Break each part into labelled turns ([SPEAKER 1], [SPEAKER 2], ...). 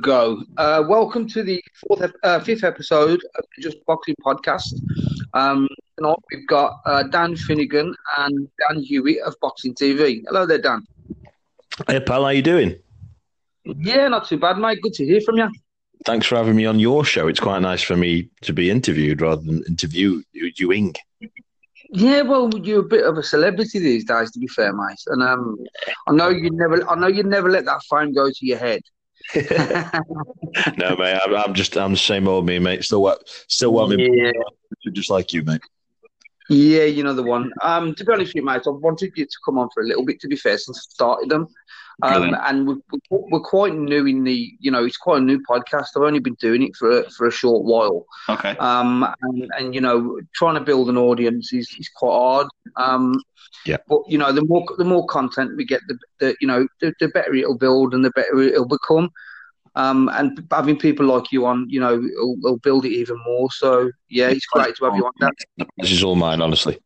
[SPEAKER 1] go. Uh, welcome to the fourth, uh, fifth episode of the Just Boxing podcast. Um, tonight we've got uh, Dan Finnegan and Dan Hewitt of Boxing TV. Hello there, Dan.
[SPEAKER 2] Hey, pal, how are you doing?
[SPEAKER 1] Yeah, not too bad, mate. Good to hear from you.
[SPEAKER 2] Thanks for having me on your show. It's quite nice for me to be interviewed rather than interview you ing.
[SPEAKER 1] Yeah, well, you're a bit of a celebrity these days, to be fair, mate. And um, I know you never, I know you never let that phone go to your head.
[SPEAKER 2] No, mate, I'm, I'm, just I'm the same old me, mate. Still what still want me yeah. just like you, mate.
[SPEAKER 1] Yeah, you know the one. Um, to be honest with you, mate, I wanted you to come on for a little bit. To be fair, since I started them, um, and we're, we're, quite new in the, you know, it's quite a new podcast. I've only been doing it for a, for a short while.
[SPEAKER 2] Okay.
[SPEAKER 1] Um, and, and you know, trying to build an audience is, is quite hard. Um,
[SPEAKER 2] yeah.
[SPEAKER 1] But you know, the more the more content we get, the, the you know, the, the better it'll build and the better it'll become. Um, and having people like you on, you know, will, will build it even more. So yeah, it's great to have you on. That.
[SPEAKER 2] This is all mine, honestly.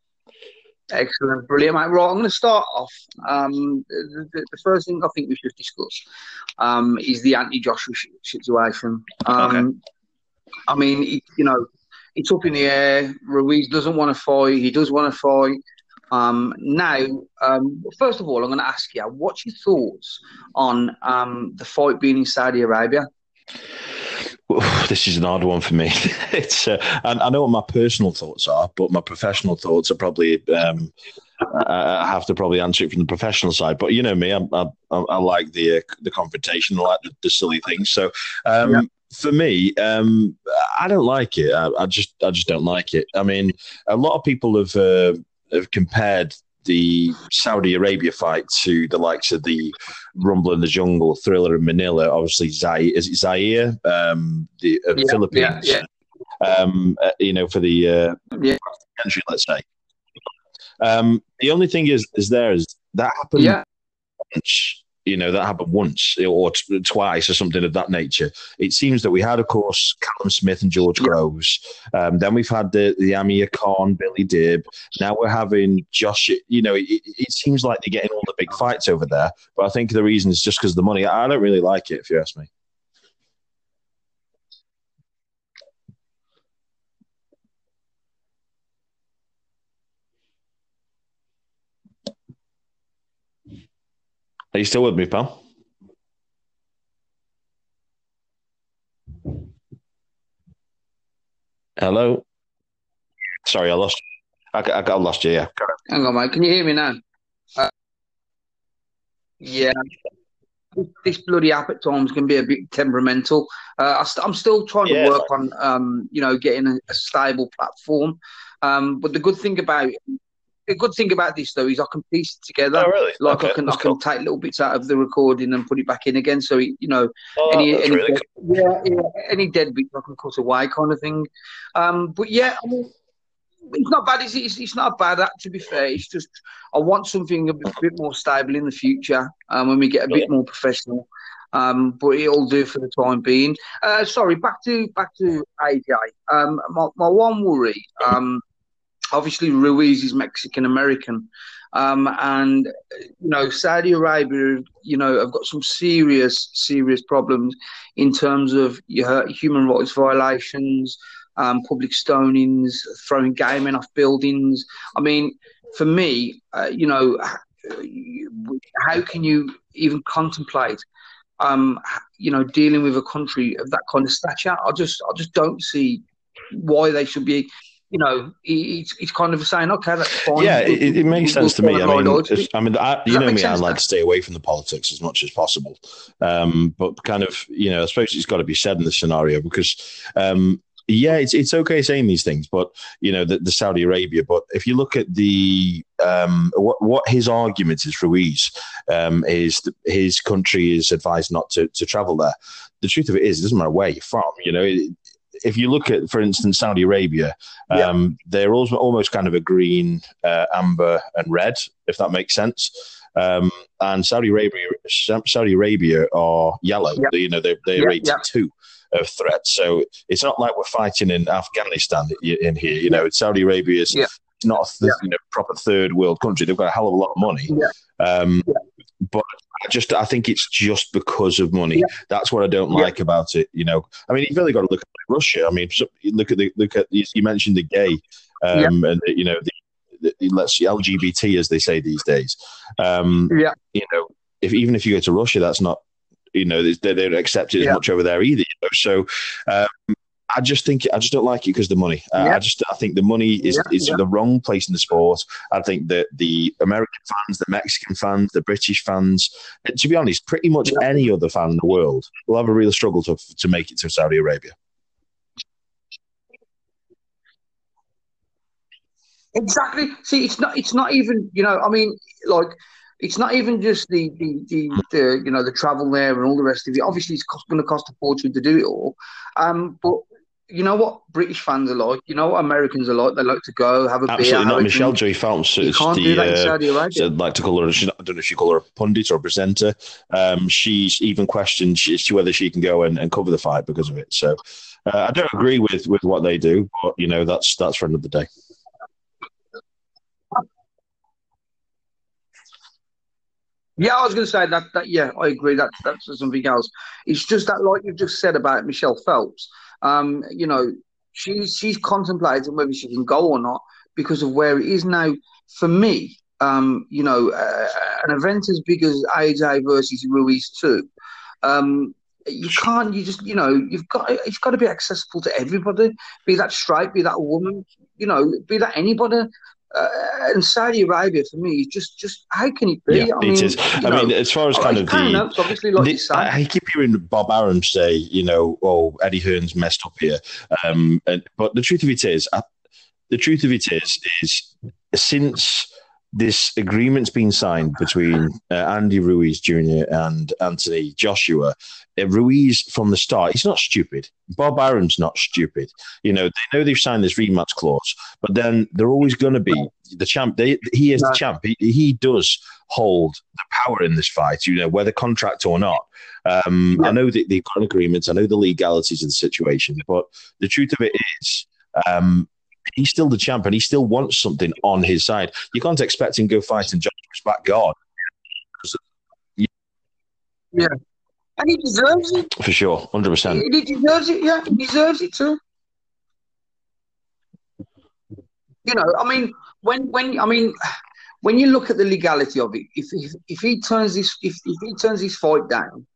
[SPEAKER 1] Excellent, brilliant, mate. Right, I'm going to start off. Um, the, the, first thing I think we should discuss um, is the Anthony Joshua situation. Um, okay. I mean, it, you know, it's up in the air. Ruiz doesn't want to fight. He does want to fight. Um, now, um, first of all, I'm going to ask you, what's your thoughts on um, the fight being in Saudi Arabia?
[SPEAKER 2] this is an odd one for me. it's uh, I, I, know what my personal thoughts are, but my professional thoughts are probably um, I have to probably answer it from the professional side. But you know me, I, I, I like the uh, the confrontation, I like the, the silly things. So um, yeah. for me, um, I don't like it. I, I, just I just don't like it. I mean, a lot of people have uh, have compared the Saudi Arabia fight to the likes of the Rumble in the Jungle, Thrilla in Manila, obviously Zaire, is it Zaire, um, the uh, yeah, Philippines, yeah, yeah. Um, uh, you know, for the uh, country, let's say. Um, the only thing is, is there is that happened
[SPEAKER 1] yeah
[SPEAKER 2] you know, that happened once or t- twice or something of that nature. It seems that we had, of course, Callum Smith and George. Groves. Um, then we've had the, the Amir Khan, Billy Dib. Now we're having Josh. You know, it, it, seems like they're getting all the big fights over there. But I think the reason is just because of the money. I don't really like it, if you ask me. Are you still with me, pal? Hello. Sorry, I lost. I, I got lost you. Yeah.
[SPEAKER 1] Hang on, mate. Can you hear me now? Uh, yeah. This bloody app at times can be a bit temperamental. Uh, I am still trying yeah, to work on, um, you know, getting a, a stable platform. Um, but the good thing about the good thing about this though is I can piece it together.
[SPEAKER 2] Oh, really?
[SPEAKER 1] Like
[SPEAKER 2] okay,
[SPEAKER 1] I can I can cool. take little bits out of the recording and put it back in again. So you know,
[SPEAKER 2] oh, any any really
[SPEAKER 1] dead, cool. yeah, yeah, any dead bits I can cut away, kind of thing. Um, but yeah, I mean, it's not bad. It's, it's, it's not a bad. Act to be fair, it's just I want something a bit, a bit more stable in the future um, when we get a bit more professional. Um, but it'll do for the time being. Uh, sorry, back to back to AJ. Um, my, my one worry. Um, obviously Ruiz is Mexican American, um, and you know Saudi Arabia, you know, have got some serious, serious problems in terms of human rights violations, um, public stonings, throwing gay men off buildings. I mean, for me, uh, you know, how can you even contemplate? Um, you know, dealing with a country of that kind of stature, I just, I just don't see why they should be you know, he's, he's kind of saying, okay, that's fine.
[SPEAKER 2] Yeah, it, it makes we'll, sense to me. I mean, I mean, I, you know me, I like to stay away from the politics as much as possible. Um, but kind of, you know, I suppose it's got to be said in this scenario because, um, yeah, it's it's okay saying these things, but you know the, the Saudi Arabia. But if you look at the um, what what his argument is, Ruiz, um, is his country is advised not to to travel there. The truth of it is, it doesn't matter where you're from. You know, it, if you look at, for instance, Saudi Arabia, um, yeah. they're also almost kind of a green, uh, amber, and red, if that makes sense. Um, and Saudi Arabia, Saudi Arabia are yellow. Yep. You know, they're, they're yep, rated yep. two of threat. So it's not like we're fighting in Afghanistan in here. You know, Saudi Arabia is it's not a th- you know, proper third world country. They've got a hell of a lot of money.
[SPEAKER 1] Yeah.
[SPEAKER 2] Um,
[SPEAKER 1] Yeah.
[SPEAKER 2] But I just I think it's just because of money.
[SPEAKER 1] Yeah.
[SPEAKER 2] That's what I don't
[SPEAKER 1] Yeah.
[SPEAKER 2] like about it. You know, I mean, you've really got to look at Russia. I mean, so, look at the look at you mentioned the gay, um, and the, you know the, the let's see, LGBT as they say these days. Um,
[SPEAKER 1] Yeah.
[SPEAKER 2] you know, if even if you go to Russia, that's not you know they, they don't accept it as
[SPEAKER 1] Yeah.
[SPEAKER 2] much over there either. You know? So. Um, I just think I just don't like it because the money. Uh,
[SPEAKER 1] Yeah.
[SPEAKER 2] I just I think the money is
[SPEAKER 1] Yeah,
[SPEAKER 2] is
[SPEAKER 1] yeah.
[SPEAKER 2] the wrong place in the sport. I think that the American fans, the Mexican fans, the British fans, to be honest, pretty much any other fan in the world will have a real struggle to to make it to Saudi Arabia.
[SPEAKER 1] Exactly. See, it's not. It's not even. You know. I mean, like, it's not even just the the the, the you know the travel there and all the rest of it. Obviously, it's going to cost a fortune to do it all. Um, but you know what British fans are like. You know what Americans are like. They like to go have a beer.
[SPEAKER 2] Absolutely
[SPEAKER 1] have
[SPEAKER 2] not. Michelle. Joy Phelps
[SPEAKER 1] You can't do that in
[SPEAKER 2] Uh,
[SPEAKER 1] Saudi Arabia.
[SPEAKER 2] so I'd like to call her. I don't know if you call her a pundit or a presenter. Um, she's even questioned whether she can go and, and cover the fight because of it. So uh, I don't agree with, with what they do, but you know that's that's for another day.
[SPEAKER 1] Yeah, I was going to say that. That yeah, I agree. That that's something else. It's just that, like you've just said about Michelle Phelps. Um, you know, she's she's contemplating whether she can go or not because of where it is now. For me, um, you know, uh, an event as big as AJ versus Ruiz two, um, you can't. You just you know, you've got it's got to be accessible to everybody. Be that straight, be that woman, you know, be that anybody. Uh, and Saudi Arabia for me is just just how can it be?
[SPEAKER 2] Yeah,
[SPEAKER 1] I mean,
[SPEAKER 2] it is.
[SPEAKER 1] you
[SPEAKER 2] I
[SPEAKER 1] know,
[SPEAKER 2] mean, as far as kind of the
[SPEAKER 1] obviously, like
[SPEAKER 2] The- I keep hearing Bob Arum say, you know, oh, Eddie Hearn's messed up here. Um, and, but the truth of it is, uh, the truth of it is, is since this agreement's been signed between uh, Andy Ruiz Jr. and Anthony Joshua, uh, Ruiz from the start, he's not stupid. Bob Arum's not stupid. You know, they know they've signed this rematch clause, but then they're always going to be the champ. They, he is the champ. He, he does hold the power in this fight, you know, whether contract or not. Um. I know that they've got an agreement. I know the legalities of the situation, but the truth of it is, um, he's still the champ and he still wants something on his side. You can't expect him to go fight in Joshua's backyard
[SPEAKER 1] and he deserves it.
[SPEAKER 2] for sure, hundred percent.
[SPEAKER 1] He, he deserves it. Yeah, he deserves it too. You know, I mean, when when I mean, when you look at the legality of it, if if, if he turns this if, if he turns his fight down,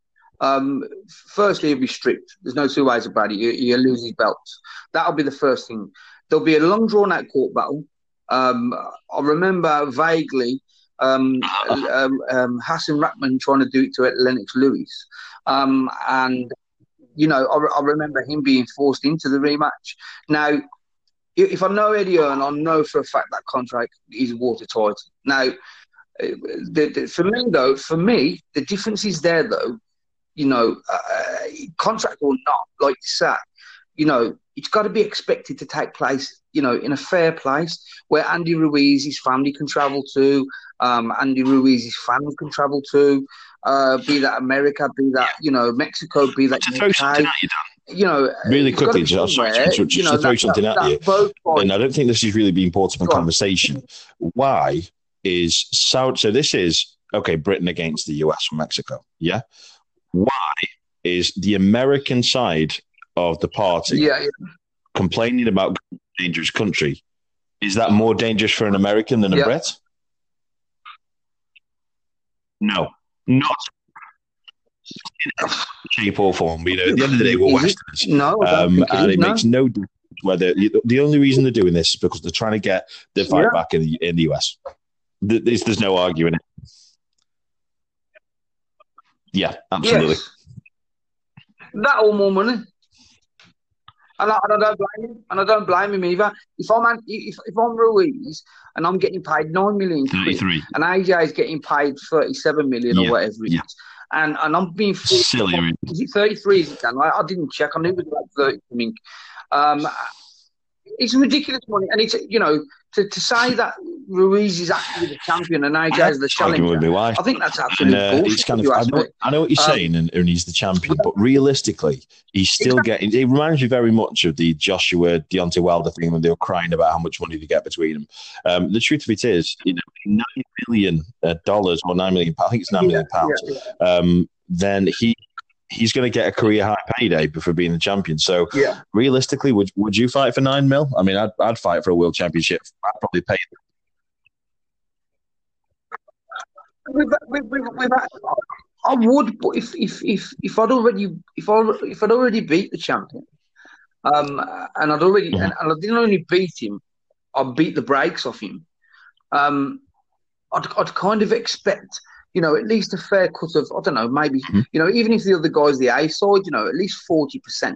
[SPEAKER 1] um, firstly he'll be stripped. There's no two ways about it. You, you lose his belts. That'll be the first thing. There'll be a long drawn out court battle. Um, I remember vaguely um, um, um, Hasim Rahman trying to do it to Lennox Lewis. Um, and, you know, I, I remember him being forced into the rematch. Now, if I know Eddie Hearn, I know for a fact that contract is watertight. Now, uh, the, the, for me, though, for me, the difference is there, though, you know, uh, contract or not, like you said, you know, it's got to be expected to take place, you know, in a fair place where Andy Ruiz's family can travel to, um, Andy Ruiz's fans can travel to, uh, be that America, be that, you know, Mexico, be that
[SPEAKER 2] To throw something
[SPEAKER 1] UK,
[SPEAKER 2] at you, Dan,
[SPEAKER 1] you know,
[SPEAKER 2] Really
[SPEAKER 1] it's gotta
[SPEAKER 2] quickly, just- sorry,
[SPEAKER 1] somewhere,
[SPEAKER 2] just- just
[SPEAKER 1] you know,
[SPEAKER 2] to throw
[SPEAKER 1] that-
[SPEAKER 2] something
[SPEAKER 1] that-
[SPEAKER 2] at
[SPEAKER 1] that
[SPEAKER 2] you.
[SPEAKER 1] both
[SPEAKER 2] and I don't think this has really been brought up in
[SPEAKER 1] Go on.
[SPEAKER 2] conversation. Why is Saudi? So this is okay. Britain against the US from Mexico. Yeah. Why is the American side of the party
[SPEAKER 1] Yeah, yeah.
[SPEAKER 2] complaining about dangerous country? Is that more dangerous for an American than a
[SPEAKER 1] Yeah.
[SPEAKER 2] Brit? No, not in shape or form. You know, at the end of the day, we're
[SPEAKER 1] Is it?
[SPEAKER 2] Westerners.
[SPEAKER 1] No,
[SPEAKER 2] Um, and it
[SPEAKER 1] no.
[SPEAKER 2] makes no difference whether the only reason they're doing this is because they're trying to get the fight
[SPEAKER 1] Yeah.
[SPEAKER 2] back in the in the US. There's, there's no arguing it. Yeah, absolutely.
[SPEAKER 1] Yes. That or more money. And I, and I don't blame him. And I don't blame him either. If I'm if, if I'm Ruiz and I'm getting paid nine million quid, and AJ is getting paid thirty-seven million
[SPEAKER 2] Yeah,
[SPEAKER 1] or whatever it is,
[SPEAKER 2] yeah.
[SPEAKER 1] and and I'm being forced
[SPEAKER 2] Silly. I mean,
[SPEAKER 1] Is it 33? Is it Dan? I, I didn't check. I knew it was like 30 something. Um, it's ridiculous money, and it's you know to, to say that Ruiz is actually the champion and is the challenger. I think that's absolutely and, uh, it's kind of,
[SPEAKER 2] I know, I know, what you're um, saying, and, and, he's the champion, but realistically, he's still exactly. getting. It reminds me very much of the Joshua Deontay Wilder thing when they were crying about how much money they get between them. Um, the truth of it is, you know, nine million uh, dollars or nine million, I think it's nine million pounds. Yeah, yeah. Um, then he he's going to get a career high payday for being the champion. So,
[SPEAKER 1] yeah.
[SPEAKER 2] realistically, would would you fight for nine mil? I mean, I'd, I'd fight for a world championship. I'd probably pay.
[SPEAKER 1] With, with, with, with that, I would, but if if if if I'd already if I if I'd already beat the champion, um, and I'd already mm-hmm. and, and, I didn't only beat him, I beat the brakes off him. Um, I'd I'd kind of expect you know, at least a fair cut of, I don't know, maybe, mm-hmm. you know, even if the other guy's the A side, you know, at least 40%.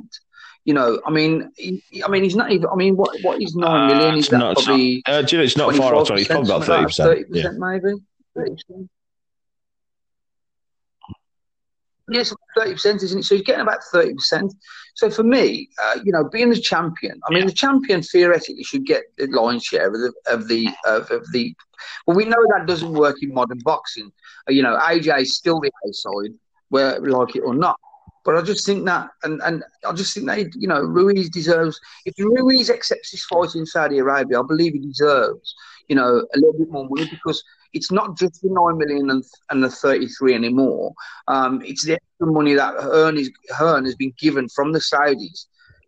[SPEAKER 1] You know, I mean, he, I mean, he's not even. I mean, what what is nine uh. Is that not, probably?
[SPEAKER 2] Not, uh, do you know, it's not far off. He's probably about thirty percent. Thirty percent,
[SPEAKER 1] maybe. 30%. Yes, thirty percent, isn't it? So he's getting about thirty percent. So for me, uh, you know, being the champion, I mean, the champion theoretically should get the lion's share of the of the of, of the. But we know that doesn't work in modern boxing. Uh, you know, AJ is still the A side, where like it or not. But I just think that, and, and I just think that, you know, Ruiz deserves, if Ruiz accepts his fight in Saudi Arabia, I believe he deserves, you know, a little bit more money because it's not just the 9 million and, and the 33 anymore. Um, it's the extra money that Hearn, is, Hearn has been given from the Saudis,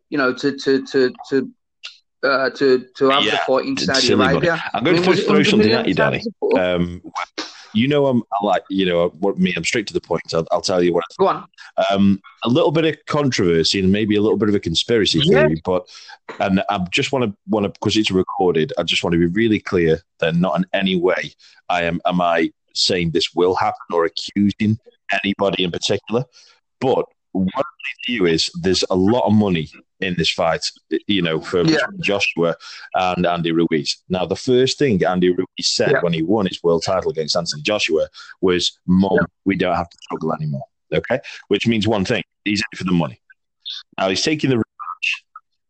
[SPEAKER 1] you know, to, to, to, to, uh, to to have yeah, the fight in Saudi Arabia.
[SPEAKER 2] I'm going I mean, to throw something at you, Danny. Um, you know, I'm I like you know what me. I'm straight to the point. I'll, I'll tell you what.
[SPEAKER 1] Go on.
[SPEAKER 2] Um, a little bit of controversy and maybe a little bit of a conspiracy theory, but and I just want to want to because it's recorded. I just want to be really clear that not in any way I am am I saying this will happen or accusing anybody in particular, but what I to you is there's a lot of money in this fight, you know, for yeah. Joshua and Andy Ruiz. Now, the first thing Andy Ruiz said yeah. when he won his world title against Anthony Joshua was, Mom, yeah. we don't have to struggle anymore. Okay? Which means one thing he's in for the money. Now, he's taking the rematch.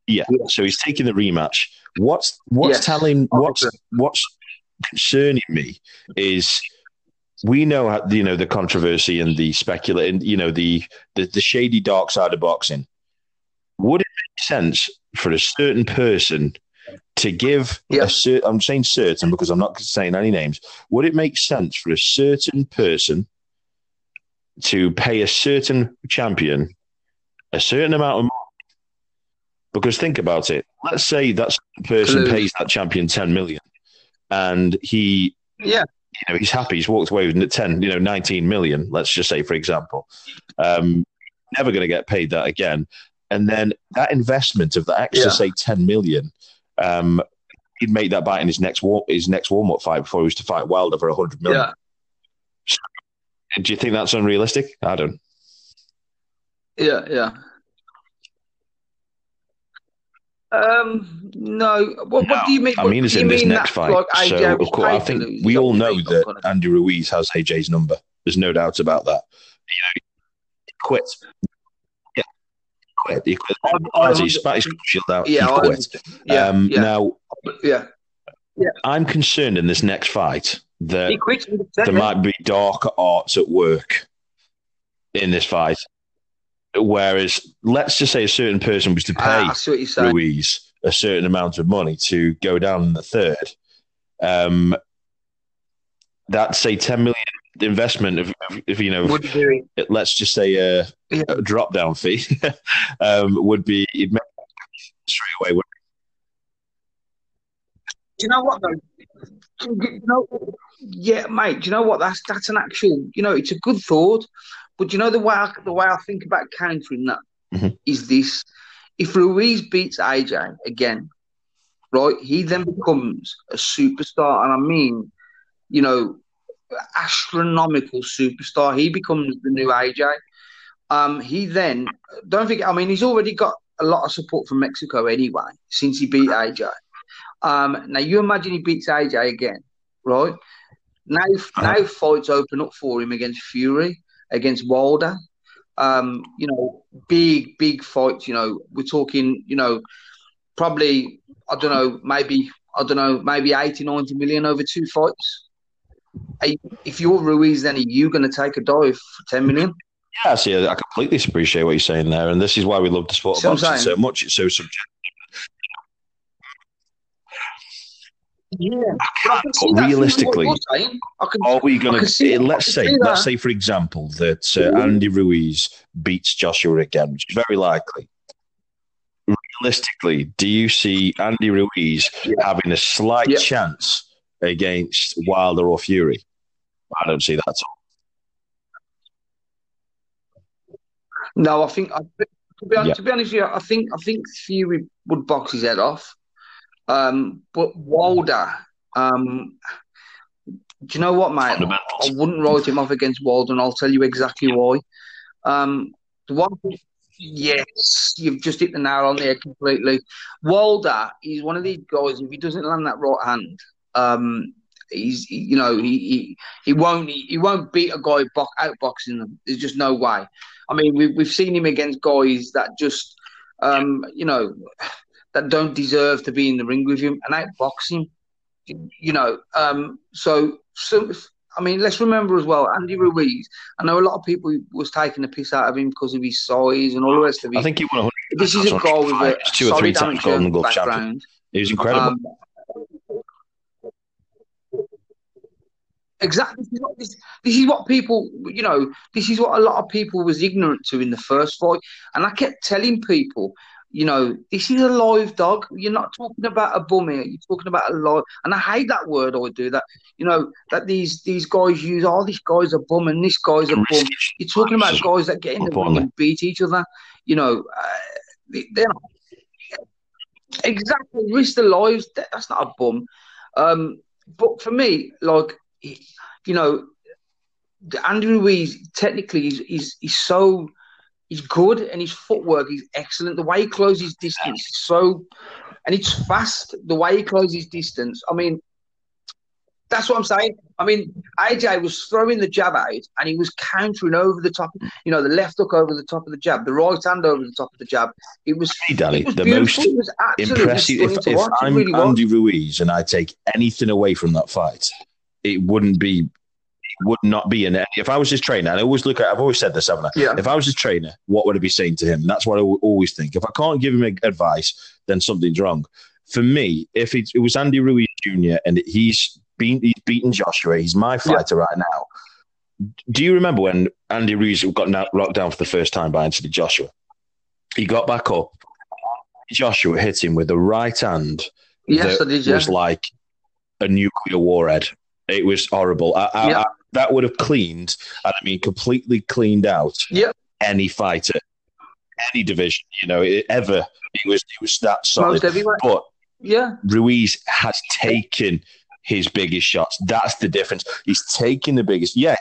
[SPEAKER 2] Yeah, so he's taking the rematch. What's what's telling what's what's concerning me is we know how, you know the controversy and the speculating, you know the, the the shady dark side of boxing. Would it make sense for a certain person to give yeah. a certain? I'm saying certain because I'm not saying any names. Would it make sense for a certain person to pay a certain champion a certain amount of money? Because think about it. Let's say that person pays that champion ten million, and he
[SPEAKER 1] yeah
[SPEAKER 2] you know, he's happy. He's walked away with 10, you know, 19 million, let's just say, for example. Um, never going to get paid that again. And then that investment of the extra, yeah. say, 10 million, um, he'd make that back in his next war- his next warm up fight before he was to fight Wilder for 100 million. Yeah. So, do you think that's unrealistic? I don't.
[SPEAKER 1] Yeah, yeah. Um, no. What, no. what do you mean?
[SPEAKER 2] I mean, it's in this next fight. Like so, of course, I think we all know that Andy Ruiz has AJ's number. There's no doubt about that. You know, he quit. Yeah, he quit. He quit. I, As he spat his shield out, yeah, he quit. Yeah, um, yeah. Now,
[SPEAKER 1] yeah.
[SPEAKER 2] Yeah. I'm concerned in this next fight that there might be darker arts at work in this fight. Whereas, let's just say a certain person was to ah, pay ah, Ruiz a certain amount of money to go down in the third. Um, that say ten million investment of, if you know, let's just say a, yeah. a drop down fee um, would be straight away.
[SPEAKER 1] Do you know what though? You know, yeah, mate. Do you know what? That's that's an actual. You know, it's a good thought. But you know the way I, the way I think about countering that mm-hmm. is this: if Ruiz beats AJ again, right, he then becomes a superstar, and I mean, you know, astronomical superstar. He becomes the new AJ. Um, he then don't think. I mean, he's already got a lot of support from Mexico anyway since he beat AJ. Um, now you imagine he beats AJ again, right? Now, uh-huh. now fights open up for him against Fury against Wilder. Um, you know, big, big fights. You know, we're talking, you know, probably I don't know, maybe I don't know, maybe 80, 90 million over two fights. If you're Ruiz, then are you going to take a dive for 10 million?
[SPEAKER 2] Yeah, see, I completely appreciate what you're saying there, and this is why we love the sport of boxing so much. It's so subjective.
[SPEAKER 1] Yeah,
[SPEAKER 2] but realistically, are we going to? Let's say, let's say, for example, that uh, Andy Ruiz beats Joshua again, which is very likely. Realistically, do you see Andy Ruiz yeah. having a slight yeah. chance against Wilder or Fury? I don't see that at all.
[SPEAKER 1] No, I think to be, honest, yeah. to be honest with you, I think I think Fury would box his head off. Um, but Wilder, um, do you know what, mate? I wouldn't write him off against Wilder, and I'll tell you exactly why. Um, the one yes, you've just hit the nail on there completely. Wilder is one of these guys. If he doesn't land that right hand, um, he's you know he he, he won't he, he won't beat a guy bo- outboxing them. There's just no way. I mean, we've we've seen him against guys that just um, you know that don't deserve to be in the ring with him and outbox him. You know, um, so so I mean, let's remember as well, Andy Ruiz. I know a lot of people was taking the piss out of him because of his size and all the rest of it.
[SPEAKER 2] I think he won.
[SPEAKER 1] This is a goal with a
[SPEAKER 2] two or three times Golden Glove champion. He was incredible. Um,
[SPEAKER 1] Exactly. This is, what, this, this is what people, you know, this is what a lot of people was ignorant to in the first fight. And I kept telling people, you know, this is a live dog. You're not talking about a bum here. You're talking about a live. And I hate that word. I do that. You know that these these guys use. All oh, this guy's a bum and this guy's a bum. You're talking about guys that get in the ring and beat each other. You know, uh, they're not exactly risk their lives. That's not a bum. Um, but for me, like you know, Andrew Ruiz technically is is is so he's good and his footwork is excellent. The way he closes distance is so, and it's fast. The way he closes distance. I mean, that's what I'm saying. I mean, AJ was throwing the jab out and he was countering over the top. You know, the left hook over the top of the jab, the right hand over the top of the jab. It was,
[SPEAKER 2] hey, Danny,
[SPEAKER 1] it was
[SPEAKER 2] the most impressive. If, if I'm really Andy Ruiz and I take anything away from that fight, it wouldn't be would not be in it. If I was his trainer, and I always look at, I've always said this, haven't I?
[SPEAKER 1] Yeah.
[SPEAKER 2] If I was his trainer, what would I be saying to him? And that's what I always think. If I can't give him advice, then something's wrong. For me, if it, it was Andy Ruiz Jr. and he's been he's beaten Joshua, he's my fighter yeah. right now. Do you remember when Andy Ruiz got knocked down for the first time by Anthony Joshua? He got back up. Joshua hit him with the right hand.
[SPEAKER 1] Yes, that did, yeah.
[SPEAKER 2] was like a nuclear warhead. It was horrible. I, I, I, that would have cleaned, and I mean completely cleaned out
[SPEAKER 1] yep.
[SPEAKER 2] any fighter, any division. You know, ever it was it was that solid. But
[SPEAKER 1] yeah,
[SPEAKER 2] Ruiz has taken his biggest shots. That's the difference. He's taking the biggest. Yeah.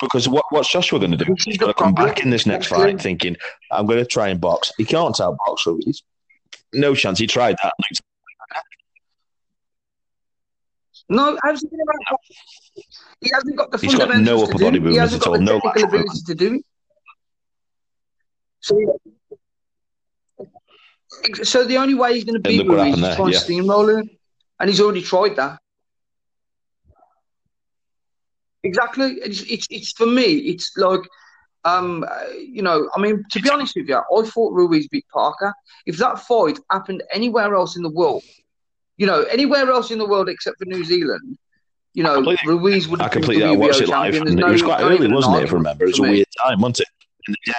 [SPEAKER 2] Because what, what's Joshua going to do? He's going to come back in this next fight thinking, I'm going to try and box. He can't outbox Ruiz. No chance. He tried that.
[SPEAKER 1] No, I was thinking about he hasn't got the
[SPEAKER 2] He's got no upper body movements
[SPEAKER 1] at
[SPEAKER 2] all, no
[SPEAKER 1] lateral ability to do it. So, so the only way he's going to beat Ruiz is to try and yeah. steamroll him, and he's already tried that. Exactly. It's, it's, it's for me. It's like, um, you know, I mean, to be honest with you, I thought Ruiz beat Parker. If that fight happened anywhere else in the world, you know, anywhere else in the world except for New Zealand, you know, Ruiz would.
[SPEAKER 2] I completely. I watched it live. No, it was quite early, wasn't it? If I remember, it was a weird time, wasn't it? In the day.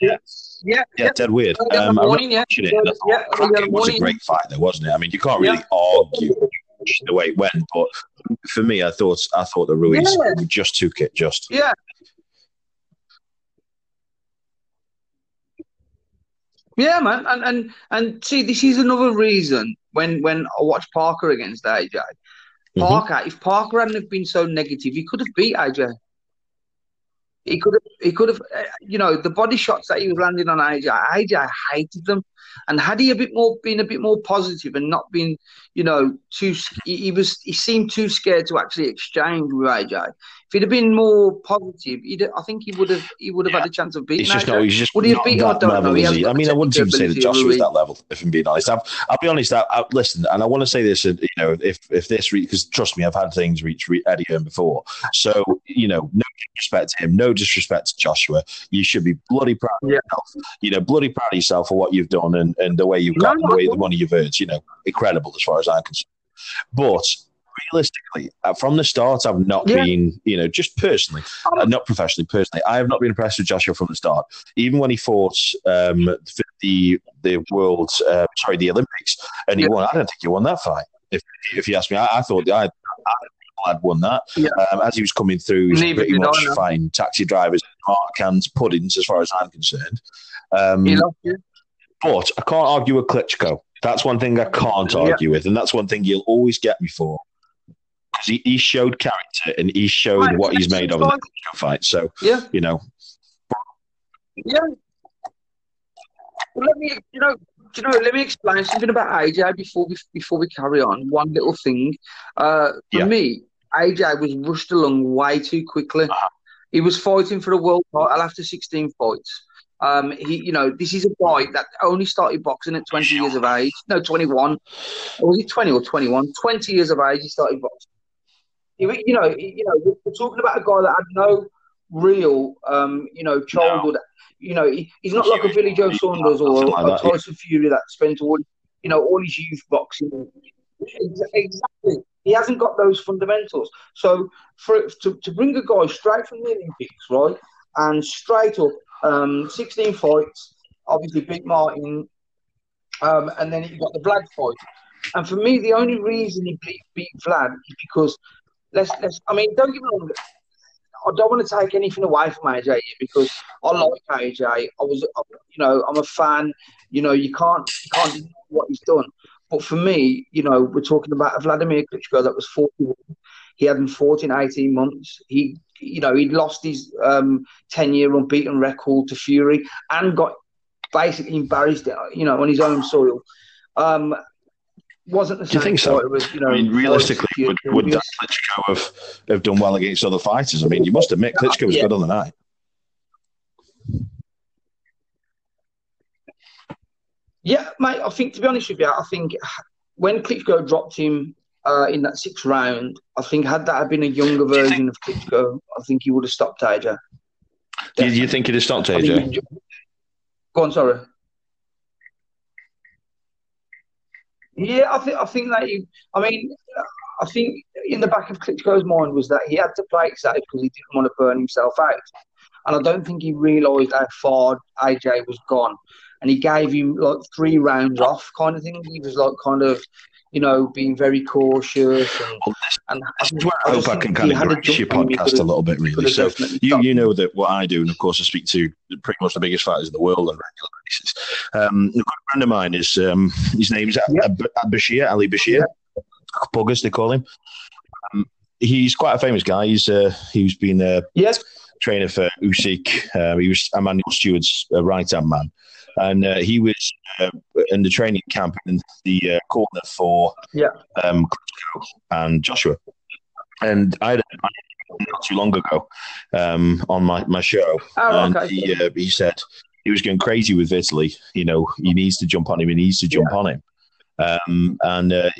[SPEAKER 1] Yeah. Yeah,
[SPEAKER 2] yeah, dead weird. Um, morning, yeah. It. Yeah, it was a great fight, though, wasn't it? I mean, you can't really yeah. argue the way it went, but for me, I thought I thought the Ruiz yeah. just took it, just
[SPEAKER 1] yeah, Yeah, man, and and and see, this is another reason when when I watch Parker against AJ. Mm-hmm. Parker, if Parker hadn't have been so negative, he could have beat AJ. He could have, he could have, uh, you know, the body shots that he was landing on AJ. AJ hated them, and had he a bit more been a bit more positive and not been, you know, too, he, he was he seemed too scared to actually exchange with AJ. If he'd have been more positive, he'd, I think he would have he would have yeah. had a chance of beating.
[SPEAKER 2] He's just no, he's just would he have beaten? I don't know. I mean, I wouldn't even say that Josh was that level. If I'm being honest, i will be honest. I, I, listen, and I want to say this. Uh, you know, if if this because trust me, I've had things reach Eddie Hearn before. So you know, no disrespect to him, no disrespect to Joshua. You should be bloody proud of yeah. yourself. You know, bloody proud of yourself for what you've done and, and the way you've got no, the way the money you've earned. You know, incredible as far as I'm concerned. But realistically, uh, from the start, I've not yeah. been, you know, just personally, um, uh, not professionally, personally, I have not been impressed with Joshua from the start. Even when he fought um, the the world, uh, sorry, the Olympics, and he yeah. won. I don't think he won that fight. If if you ask me, I, I thought I, I had won that. Yeah. Um, as he was coming through, he was Neither pretty much fine taxi drivers, mark cans, puddings, as far as I'm concerned. Um, but I can't argue with Klitschko. That's one thing I can't argue with, and that's one thing you'll always get me for because he, he showed character and he showed right, what he's made of in the fight. So yeah, you know,
[SPEAKER 1] yeah. Well, let me, you know, you know, let me explain something about AJ before we before we carry on. One little thing, uh, for yeah. me, AJ was rushed along way too quickly. Uh-huh. He was fighting for the world title after 16 fights. Um, he, you know, this is a boy that only started boxing at 20 years of age. No, 21. Or was he 20 or 21? 20 years of age, he started boxing you know, you know, we're talking about a guy that had no real, um, you know, childhood. No. You know, he, he's not like a Billy Joe Saunders or like a Tyson Fury that spent all, you know, all his youth boxing. Exactly. He hasn't got those fundamentals. So for to, to bring a guy straight from the Olympics, right, and straight up, um, 16 fights, obviously beat Martin, um, and then he got the Vlad fight. And for me, the only reason he beat, beat Vlad is because let's let's. I mean, don't get me wrong. I don't want to take anything away from AJ because I like AJ. I was, you know, I'm a fan. You know, you can't you can't do what he's done. But for me, you know, we're talking about a Vladimir Klitschko that was 41. He hadn't fought in 18 months. He, you know, he'd lost his um, 10 year unbeaten record to Fury and got basically embarrassed, you know, on his own soil. Um, wasn't the
[SPEAKER 2] Do you think so? It Was, you know, I mean, realistically, would, would that Klitschko have, have done well against other fighters? I mean, you must admit Klitschko was yeah. good on the night.
[SPEAKER 1] Yeah, mate. I think to be honest with you, I think when Klitschko dropped him uh, in that sixth round, I think had that been a younger version of Klitschko, I think he would have stopped AJ.
[SPEAKER 2] Do you think he'd have stopped AJ?
[SPEAKER 1] Go on, sorry. Yeah, I think I think that. He, I mean, I think in the back of Klitschko's mind was that he had to play safe because he didn't want to burn himself out, and I don't think he realised how far AJ was gone, and he gave him like three rounds off, kind of thing. He was like kind of. You know, being very cautious, and, well,
[SPEAKER 2] and I, this is where I, hope I can kind of direct your podcast a little bit, really. So you you know that what I do, and of course I speak to pretty much the biggest fighters in the world on a regular basis. Um, a good friend of mine is um, his name is yeah. Bashir Ali Bashir, yeah. Puggers they call him. Um, he's quite a famous guy. He's uh, he's been a
[SPEAKER 1] yes.
[SPEAKER 2] trainer for Usyk. Uh, he was Emanuel Steward's uh, right hand man, and uh, he was uh, in the training camp in the uh, corner for
[SPEAKER 1] yeah.
[SPEAKER 2] um, and Joshua. And I had a, not too long ago um, on my, my show,
[SPEAKER 1] oh,
[SPEAKER 2] and
[SPEAKER 1] okay.
[SPEAKER 2] he, uh, he said he was going crazy with Italy. You know, he needs to jump on him. He needs to jump yeah. on him. Um, and uh,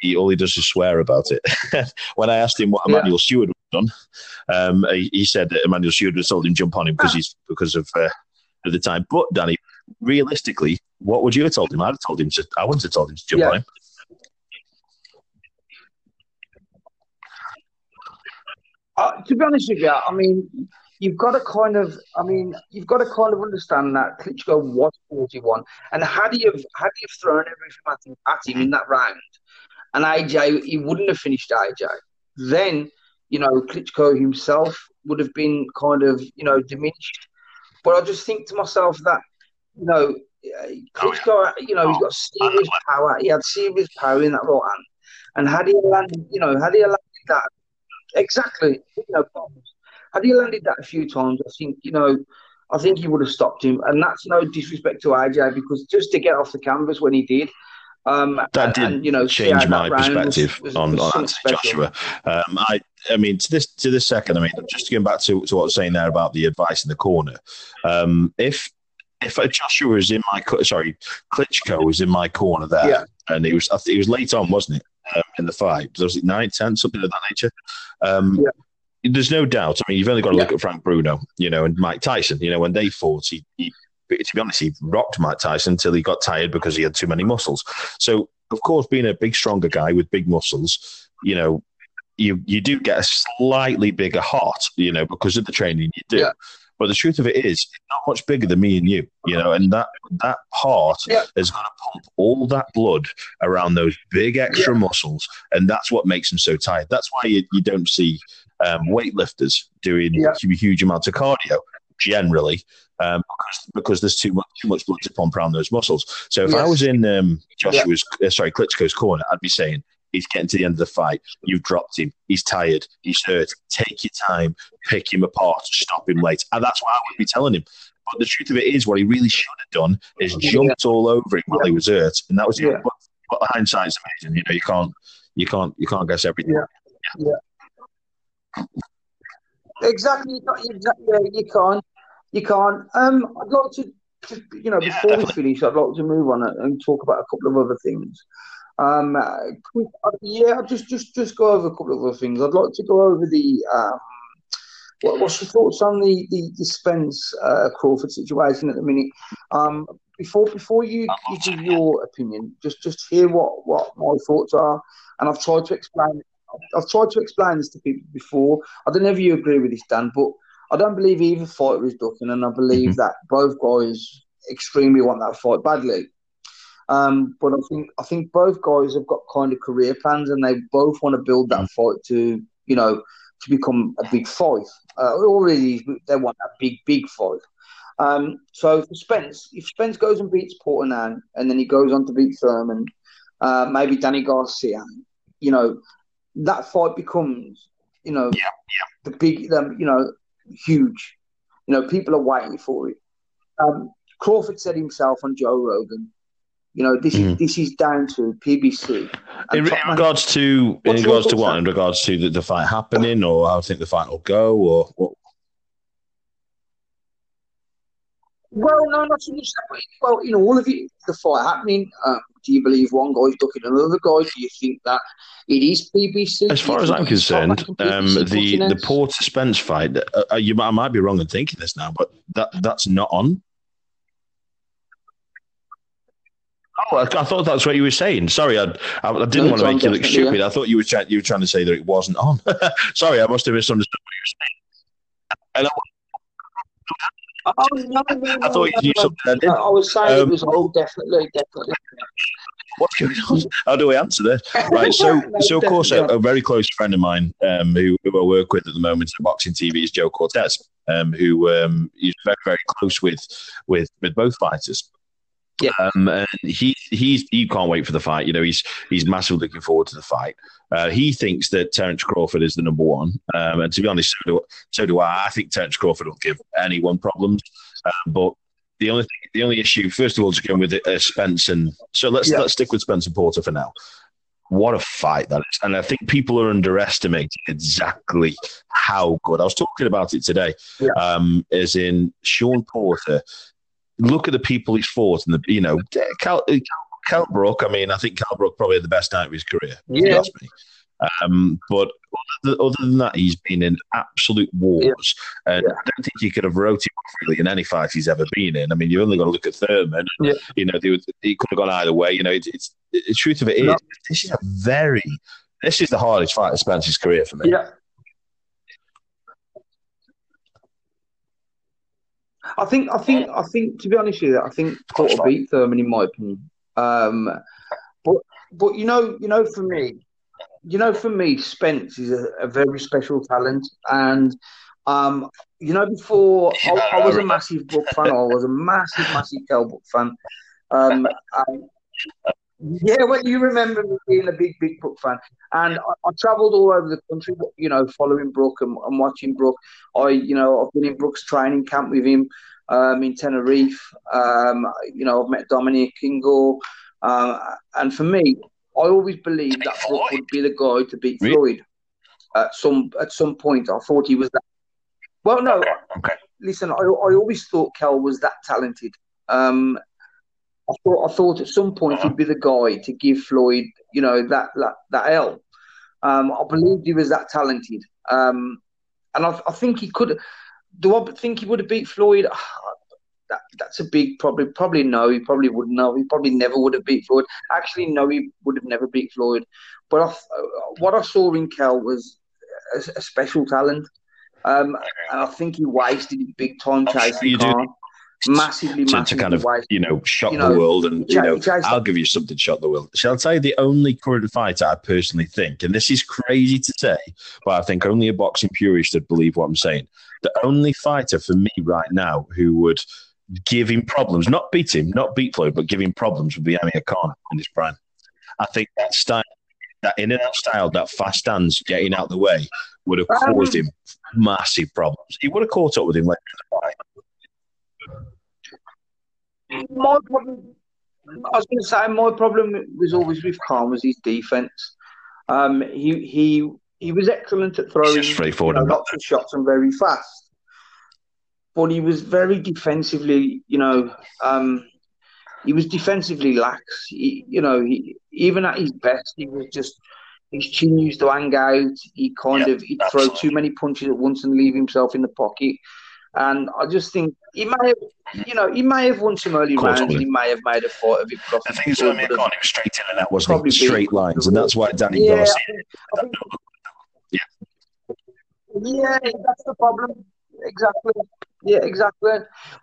[SPEAKER 2] he, all he does is swear about it. when I asked him what Emanuel yeah. Steward had done, um, he, he, said that Emanuel Steward had told him jump on him because ah. he's because of uh, at the time. But Danny, realistically, what would you have told him? I'd have told him to. I wouldn't have told him to jump yeah. on him.
[SPEAKER 1] Uh, to be honest with you, I mean, you've got to kind of, I mean, you've got to kind of understand that Klitschko was 41, and had he have had he have thrown everything at him, at him in that round, and AJ, he wouldn't have finished AJ. Then, you know, Klitschko himself would have been kind of, you know, diminished. But I just think to myself that, you know, oh, Klitschko, you know, he's oh, got serious power. He had serious power in that right hand. And had he landed, you know, had he landed that exactly, you know, had he landed that a few times, I think, you know, I think he would have stopped him. And that's no disrespect to AJ because just to get off the canvas when he did, um,
[SPEAKER 2] that did and, you know, change my perspective was, was, on, was on Joshua. Um, I I mean, to this to this second, I mean, just going back to, to what I was saying there about the advice in the corner. Um, if if Joshua was in my sorry, Klitschko was in my corner there, yeah. and he was I think he was late on, wasn't it, um, in the fight? Was it nine, ten, something of that nature? Um, yeah. There's no doubt. I mean, you've only got to look at Frank Bruno, you know, and Mike Tyson. You know, when they fought, he, he to be honest, he rocked Mike Tyson until he got tired because he had too many muscles. So, of course, being a big, stronger guy with big muscles, you know, you you do get a slightly bigger heart, you know, because of the training you do. Yeah. But the truth of it is, it's not much bigger than me and you, you know, and that that heart yeah. is going to pump all that blood around those big extra yeah. muscles, and that's what makes them so tired. That's why you, you don't see um, weightlifters doing yeah. huge amounts of cardio generally. Um, because, because there's too much too much blood to pump around those muscles. So if yes. I was in um, Joshua's, uh, sorry, Klitschko's corner, I'd be saying, He's getting to the end of the fight. You've dropped him. He's tired. He's hurt. Take your time. Pick him apart. Stop him late. And that's what I would be telling him. But the truth of it is, what he really should have done is jumped all over him while he was hurt, and that was yeah. But, but hindsight's amazing. You know, you can't, you can't, you can't guess everything.
[SPEAKER 1] Yeah. yeah. Exactly. Yeah, you can't. You can't. Um, I'd like to, just, you know, before yeah, we finish, I'd like to move on and talk about a couple of other things. Um, yeah, just just just go over a couple of other things. I'd like to go over the um, what, what's your thoughts on the the, the Spence uh, Crawford situation at the minute? Um, before before you, you give your opinion, just just hear what what my thoughts are, and I've tried to explain. I've tried to explain this to people before. I don't know if you agree with this, Dan, but I don't believe either fighter is ducking, and I believe mm-hmm. that both guys extremely want that fight badly. Um, but I think I think both guys have got kind of career plans, and they both want to build that mm. fight to you know to become a big fight. Uh, already they want that big big fight. Um, so for Spence, if Spence goes and beats Portman and then he goes on to beat Thurman, uh, maybe Danny Garcia, you know, that fight becomes, you know, yeah, yeah. the big, um, you know, huge. You know, people are waiting for it. Um, Crawford said himself on Joe Rogan you know, this mm. is this is down to PBC.
[SPEAKER 2] In, in regards to in regards to what? In regards to the, the fight happening, or how I think the fight will go, or what?
[SPEAKER 1] Well, no, not so much that. Well, you know, all of it, the fight happening. Um, do you believe one guy's ducking another guy? Do you think that it is PBC?
[SPEAKER 2] As far as I'm concerned, um, the the Porter Spence fight. Uh, uh, you, I might be wrong in thinking this now, but that that's not on Oh, I, I, thought that's what you were saying. Sorry, I, I, I didn't no, want to make you look stupid. Yeah. I thought you were you were trying to say that it wasn't on. Sorry, I must have misunderstood what you were saying.
[SPEAKER 1] Oh, no, no, I thought you knew something. I, I was saying um, it was all definitely, definitely.
[SPEAKER 2] What's going on? How do we answer this? Right. So, so of course, a, a, very close friend of mine um, who, who I work with at the moment at Boxing TV is Joe Cortez, um, who um, is very, very close with with with both fighters. Yeah. Um, and he he's he can't wait for the fight. You know, he's he's massively looking forward to the fight. Uh, he thinks that Terence Crawford is the number one, um, and to be honest, so do, so do I. I think Terence Crawford will give anyone problems, um, but the only thing, the only issue, first of all, is going with uh, Spence and so let's yeah. let's stick with Spence and Porter for now. What a fight that is, and I think people are underestimating exactly how good. I was talking about it today, yeah. um, as in Shawn Porter look at the people he's fought, and the you know, Kell, Kell Brook. I mean, I think Cal Brook probably had the best night of his career. Yeah. Um, but other, other, than that, he's been in absolute wars, yeah. and yeah. I don't think you could have wrote him off really in any fight he's ever been in. I mean, you've only got to look at Thurman. Yeah. You know, they would, he could have gone either way. You know, it's, it's the truth of it is, no. this is a very, this is the hardest fight of Spencer's career for me.
[SPEAKER 1] Yeah. I think, I think, I think. To be honest with you, I think Porter beat Thurman in my opinion. Um, but, but you know, you know, for me, you know, for me, Spence is a, a very special talent, and um, you know, before I, I, was a massive Brook fan. I was a massive, massive Kell Brook fan. Um, and, yeah, well, you remember me being a big, big Brook fan, and I, I travelled all over the country, you know, following Brook and, and, watching Brook. I, you know, I've been in Brook's training camp with him um, in Tenerife. Um, you know, I've met Dominic Ingle, uh, and for me, I always believed that Brook would be the guy to beat really? Floyd. at some at some point. I thought he was that. Well, no.
[SPEAKER 2] Okay.
[SPEAKER 1] Listen, I, I always thought Kell was that talented. Um, I thought I thought at some point he'd be the guy to give Floyd, you know, that that, that L. Um, I believed he was that talented, um, and I, I, think he could. Do I think he would have beat Floyd? That, that's a big probably probably no. He probably wouldn't know. He probably never would have beat Floyd. Actually, no, he would have never beat Floyd. But I, what I saw in Kell was a, a special talent, um, and I think he wasted big time chasing Khan massively,
[SPEAKER 2] to,
[SPEAKER 1] massively
[SPEAKER 2] to kind of
[SPEAKER 1] wasted.
[SPEAKER 2] you know shock
[SPEAKER 1] You
[SPEAKER 2] the world and you know I'll give you something to shock the world. Shall I tell you the only current fighter I personally think, and this is crazy to say, but I think only a boxing purist would believe what I'm saying. The only fighter for me right now who would give him problems, not beat him, not beat Floyd, but give him problems would be Amir Khan in his prime. I think that style, that in and out style, that fast stands, getting out the way, would have
[SPEAKER 1] Um,
[SPEAKER 2] caused him massive problems. He would have caught up with him later in the fight.
[SPEAKER 1] My problem, I was going to say, my problem was always with Khan was his defense. Um, he he he was excellent at throwing
[SPEAKER 2] It's just straightforward
[SPEAKER 1] you know, lots of shots and very fast, but he was very defensively. You know, um, he was defensively lax. He, you know, he, even at his best, he was just. His chin used to hang out. He kind
[SPEAKER 2] Yeah,
[SPEAKER 1] of he'd throw too many punches at once and leave himself in the pocket. And I just think he may have, you know, he may have won some early
[SPEAKER 2] course,
[SPEAKER 1] rounds. and He may have made a fight of it.
[SPEAKER 2] The
[SPEAKER 1] think
[SPEAKER 2] thing is, Amir Khan, was straight in and that wasn't
[SPEAKER 1] Probably
[SPEAKER 2] straight lines, and that's why Danny
[SPEAKER 1] Yeah,
[SPEAKER 2] Garcia.
[SPEAKER 1] I think- Yeah, that's the problem. Exactly. Yeah, exactly.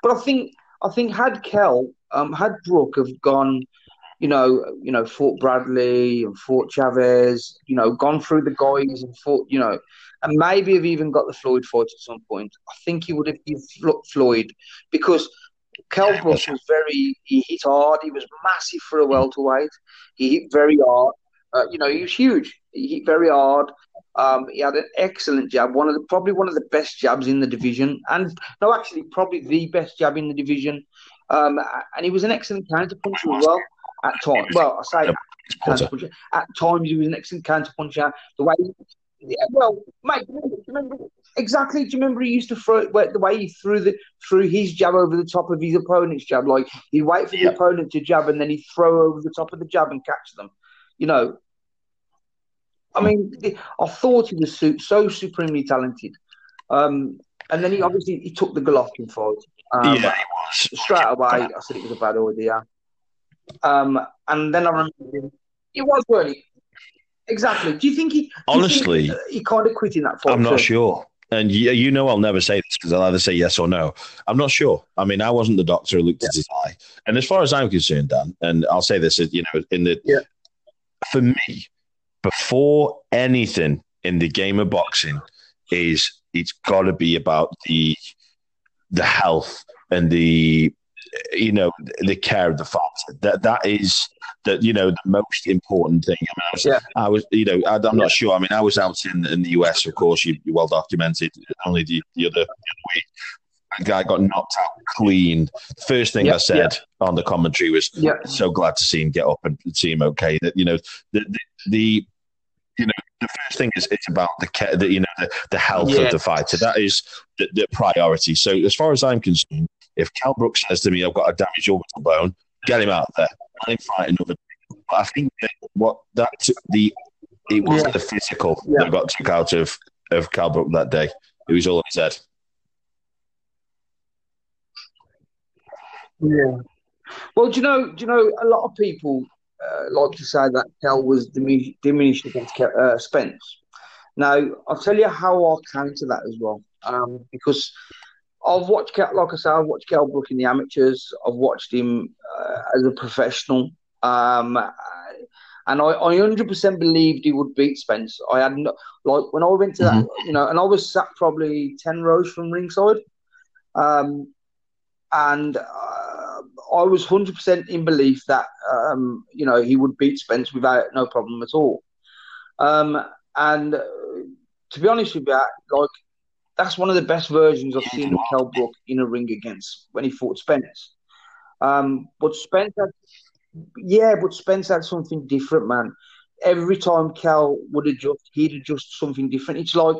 [SPEAKER 1] But I think I think had Kell, um, had Brook have gone, you know, you know, fought Bradley and fought Chavez, you know, gone through the guys and fought, you know, and maybe have even got the Floyd fight at some point. I think he would have given Floyd because
[SPEAKER 2] Yeah,
[SPEAKER 1] Brooks was very he hit hard. He was massive for a welterweight. He hit very hard. Uh, you know, he was huge. He hit very hard. Um, he had an excellent jab, one of the probably one of the best jabs in the division, and no, actually, probably the best jab in the division. Um, and he was an excellent counter puncher as well at times. Well, I say counter puncher. At times, he was an excellent counter puncher. The way, yeah, well, mate, do you remember, do you remember exactly? Do you remember he used to throw the way he threw the threw his jab over the top of his opponent's jab? Like he'd wait for the opponent to jab, and then he'd throw over the top of the jab and catch them. You know, I mean, the- I thought he was so, so supremely talented. Um, and then he obviously he took the Golovkin fight. Um,
[SPEAKER 2] yeah, he was.
[SPEAKER 1] straight away, I said it was a bad idea. Um, and then I remember him. He was, weren't? Exactly. Do you think he? think
[SPEAKER 2] Honestly,
[SPEAKER 1] he kind of quit in that fight.
[SPEAKER 2] I'm not sure. And you, you know, I'll never say this because I'll either say yes or no. I'm not sure. I mean, I wasn't the doctor who looked at his eye. And as far as I'm concerned, Dan, and I'll say this, you know, in the
[SPEAKER 1] Yeah.
[SPEAKER 2] for me, before anything in the game of boxing, is it's got to be about the the health and the you know the care of the fighter. That that is that you know the most important thing. I mean, I was,
[SPEAKER 1] Yeah.
[SPEAKER 2] I was you know I, I'm not sure. I mean, I was out in in the US, of course. You, you're well documented. Only the, the other the other week, a guy got knocked out clean. First thing
[SPEAKER 1] Yeah,
[SPEAKER 2] I said on the commentary was,
[SPEAKER 1] Yeah.
[SPEAKER 2] "So glad to see him get up and see him okay." That you know the the, the you know the first thing is it's about the care, the, you know the, the health
[SPEAKER 1] Yeah.
[SPEAKER 2] of the fighter. That is the, the priority. So as far as I'm concerned, if Kell Brooks says to me, "I've got a damaged orbital bone," get him out there. Let him fight another. But I think that what that the it wasn't the physical
[SPEAKER 1] Yeah.
[SPEAKER 2] that got took out of of Kell Brook that day. It was all in his head.
[SPEAKER 1] Yeah. Well, do you know? Do you know? A lot of people uh, like to say that Kell was dimin- diminished against uh, Spence. Now, I'll tell you how I'll counter that as well. Um, because I've watched, Kell, like I said, I've watched Kell Brook in the amateurs. I've watched him uh, as a professional. Um, and I, I 100% believed he would beat Spence. I had no, like when I went to that, you know, and I was sat probably 10 rows from ringside. Um, and uh, I was 100% in belief that, um, you know, he would beat Spence without no problem at all. Um, and uh, to be honest with you, like, that's one of the best versions I've seen of Kell Brook in a ring against when he fought Spence. Um, but Spence had, yeah, but Spence had something different, man. every time Kell would adjust, he'd adjust something different. It's like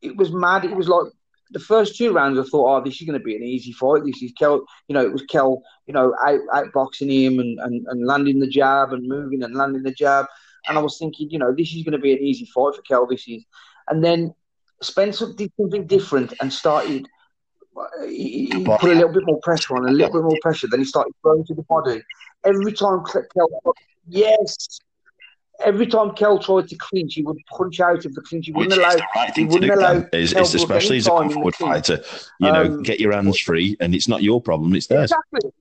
[SPEAKER 1] it was mad. It was like the first two rounds, I thought, oh, this is going to be an easy fight. This is Kell, you know, it was Kell, you know, out outboxing him and, and, and landing the jab and moving and landing the jab. And I was thinking, you know, this is going to be an easy fight for Kell. This is, and then Spencer did something different and started. He, he put a little bit more pressure on, a little bit more pressure. Then he started throwing to the body. Every time Kell, yes, every time Kell tried to clinch, he would punch out of the clinch. He wouldn't allow.
[SPEAKER 2] Right he wouldn't allow. Is, is especially as a comfort fighter, you know, um, get your hands free, and it's not your problem; it's theirs.
[SPEAKER 1] Exactly.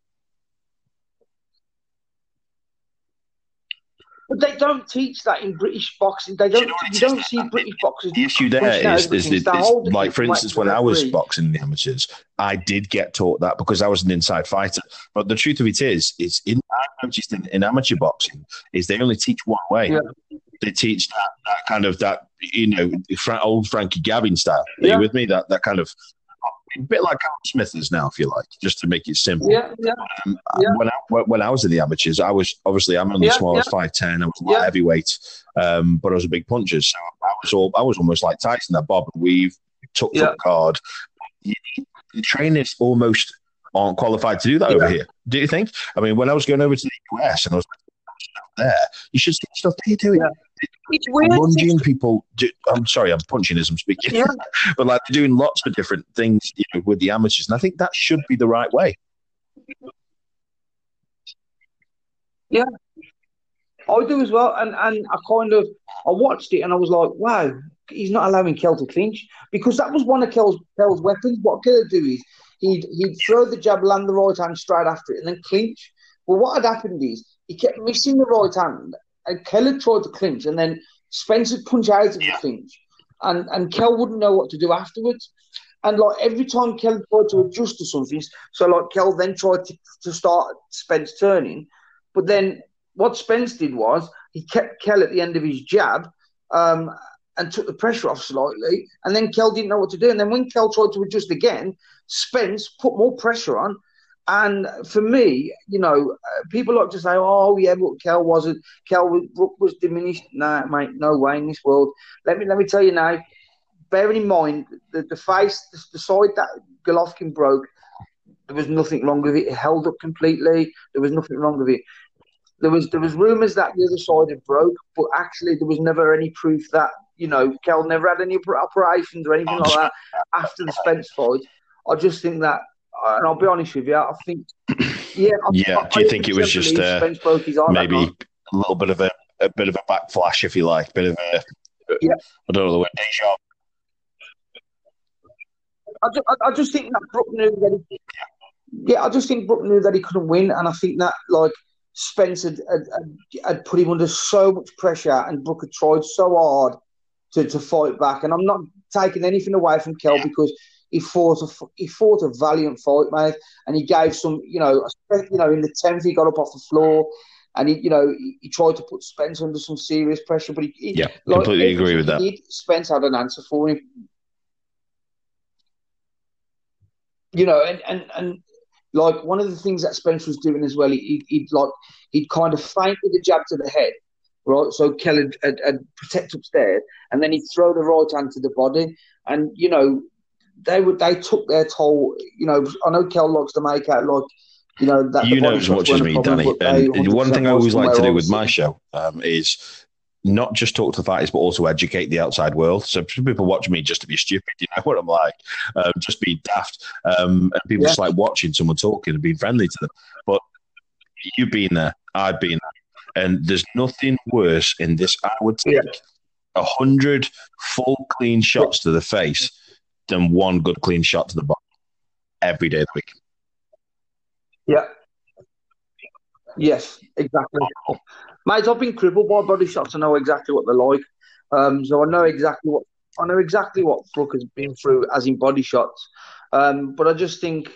[SPEAKER 1] But they don't teach that in British boxing. They don't. You, know you don't see British boxers.
[SPEAKER 2] The issue there is, is, is, is like, for instance, when I was boxing in the amateurs, I did get taught that because I was an inside fighter. But the truth of it is, is in I noticed in, in amateur boxing is they only teach one way. Yeah. They teach that, that kind of that you know old Frankie Gavin style. Are yeah. you with me? That that kind of a bit like Carl Smith is now, if you like, just to make it simple.
[SPEAKER 1] Yeah, yeah. Um,
[SPEAKER 2] yeah. When I when I was in the amateurs, I was obviously I'm only yeah, small as five ten. I was light heavyweight, um, but I was a big puncher, so I was all I was almost like Tyson. That bob and weave, took yeah. card. The trainers almost aren't qualified to do that over here. Do you think? I mean, when I was going over to the US and I was there, you should see stuff they're doing. Yeah. It's weird. Lunging people. Do, I'm sorry, I'm punching as I'm speaking. Yeah. but like they're doing lots of different things you know, with the amateurs, and I think that should be the right way.
[SPEAKER 1] Yeah, I do as well, and and I kind of I watched it and I was like, wow, he's not allowing Kell to clinch because that was one of Kell's Kell's weapons. What Kell would do is he'd he'd throw the jab, land the right hand straight after it, and then clinch. Well, what had happened is he kept missing the right hand. And Kell tried to clinch, and then Spencer punched out of the clinch, and and Kell wouldn't know what to do afterwards. And like every time Kell tried to adjust to something, so like Kell then tried to, to start Spence turning, but then what Spence did was he kept Kell at the end of his jab, um, and took the pressure off slightly, and then Kell didn't know what to do. And then when Kell tried to adjust again, Spence put more pressure on, and for me, you know, uh, people like to say, "Oh, yeah, but Kell wasn't. Kell was, was diminished." No, mate, no way in this world. Let me let me tell you now. Bearing in mind the, the face, the, the side that Golovkin broke, there was nothing wrong with it. It held up completely. There was nothing wrong with it. There was there was rumours that the other side had broke, but actually there was never any proof that you know Kell never had any operations or anything like that after the Spence fight. I just think that and I'll be honest with you, I think, yeah,
[SPEAKER 2] yeah. I, Do you think it was just uh, maybe a little bit of a, a bit of a backflash, if you like, bit of a yeah. I don't know the word deja.
[SPEAKER 1] I just, I just think that Brook knew that. He, yeah, I just think Brook knew that he couldn't win, and I think that like Spence had, had, had, put him under so much pressure, and Brook had tried so hard to, to fight back. And I'm not taking anything away from Kell because he fought a he fought a valiant fight, mate, and he gave some, you know, you know, in the tenth he got up off the floor, and he, you know, he, he tried to put Spence under some serious pressure, but he, he
[SPEAKER 2] yeah, like, completely agree with that. Did,
[SPEAKER 1] Spence had an answer for him, you know, and and and like one of the things that Spence was doing as well, he, he'd like he'd kind of feint with the jab to the head, right? So Kelly had, had, protect upstairs, and then he'd throw the right hand to the body, and you know they would they took their toll. You know, I know Kell likes to make out like you know that
[SPEAKER 2] you know as much as me, Danny. And one thing I always like to do with my show um, is not just talk to the fighters, but also educate the outside world. So people watch me just to be stupid, you know what I'm like, um, just be daft, um, and people yeah. just like watching someone talking and being friendly to them. But you've been there, I've been there, and there's nothing worse in this. I would take a yeah. hundred full clean shots to the face than one good clean shot to the body every day of the week.
[SPEAKER 1] Yeah. Yes, exactly. Mate, I've been crippled by body shots. I know exactly what they're like. Um, so I know exactly what I know exactly what Brook has been through as in body shots. Um, but I just think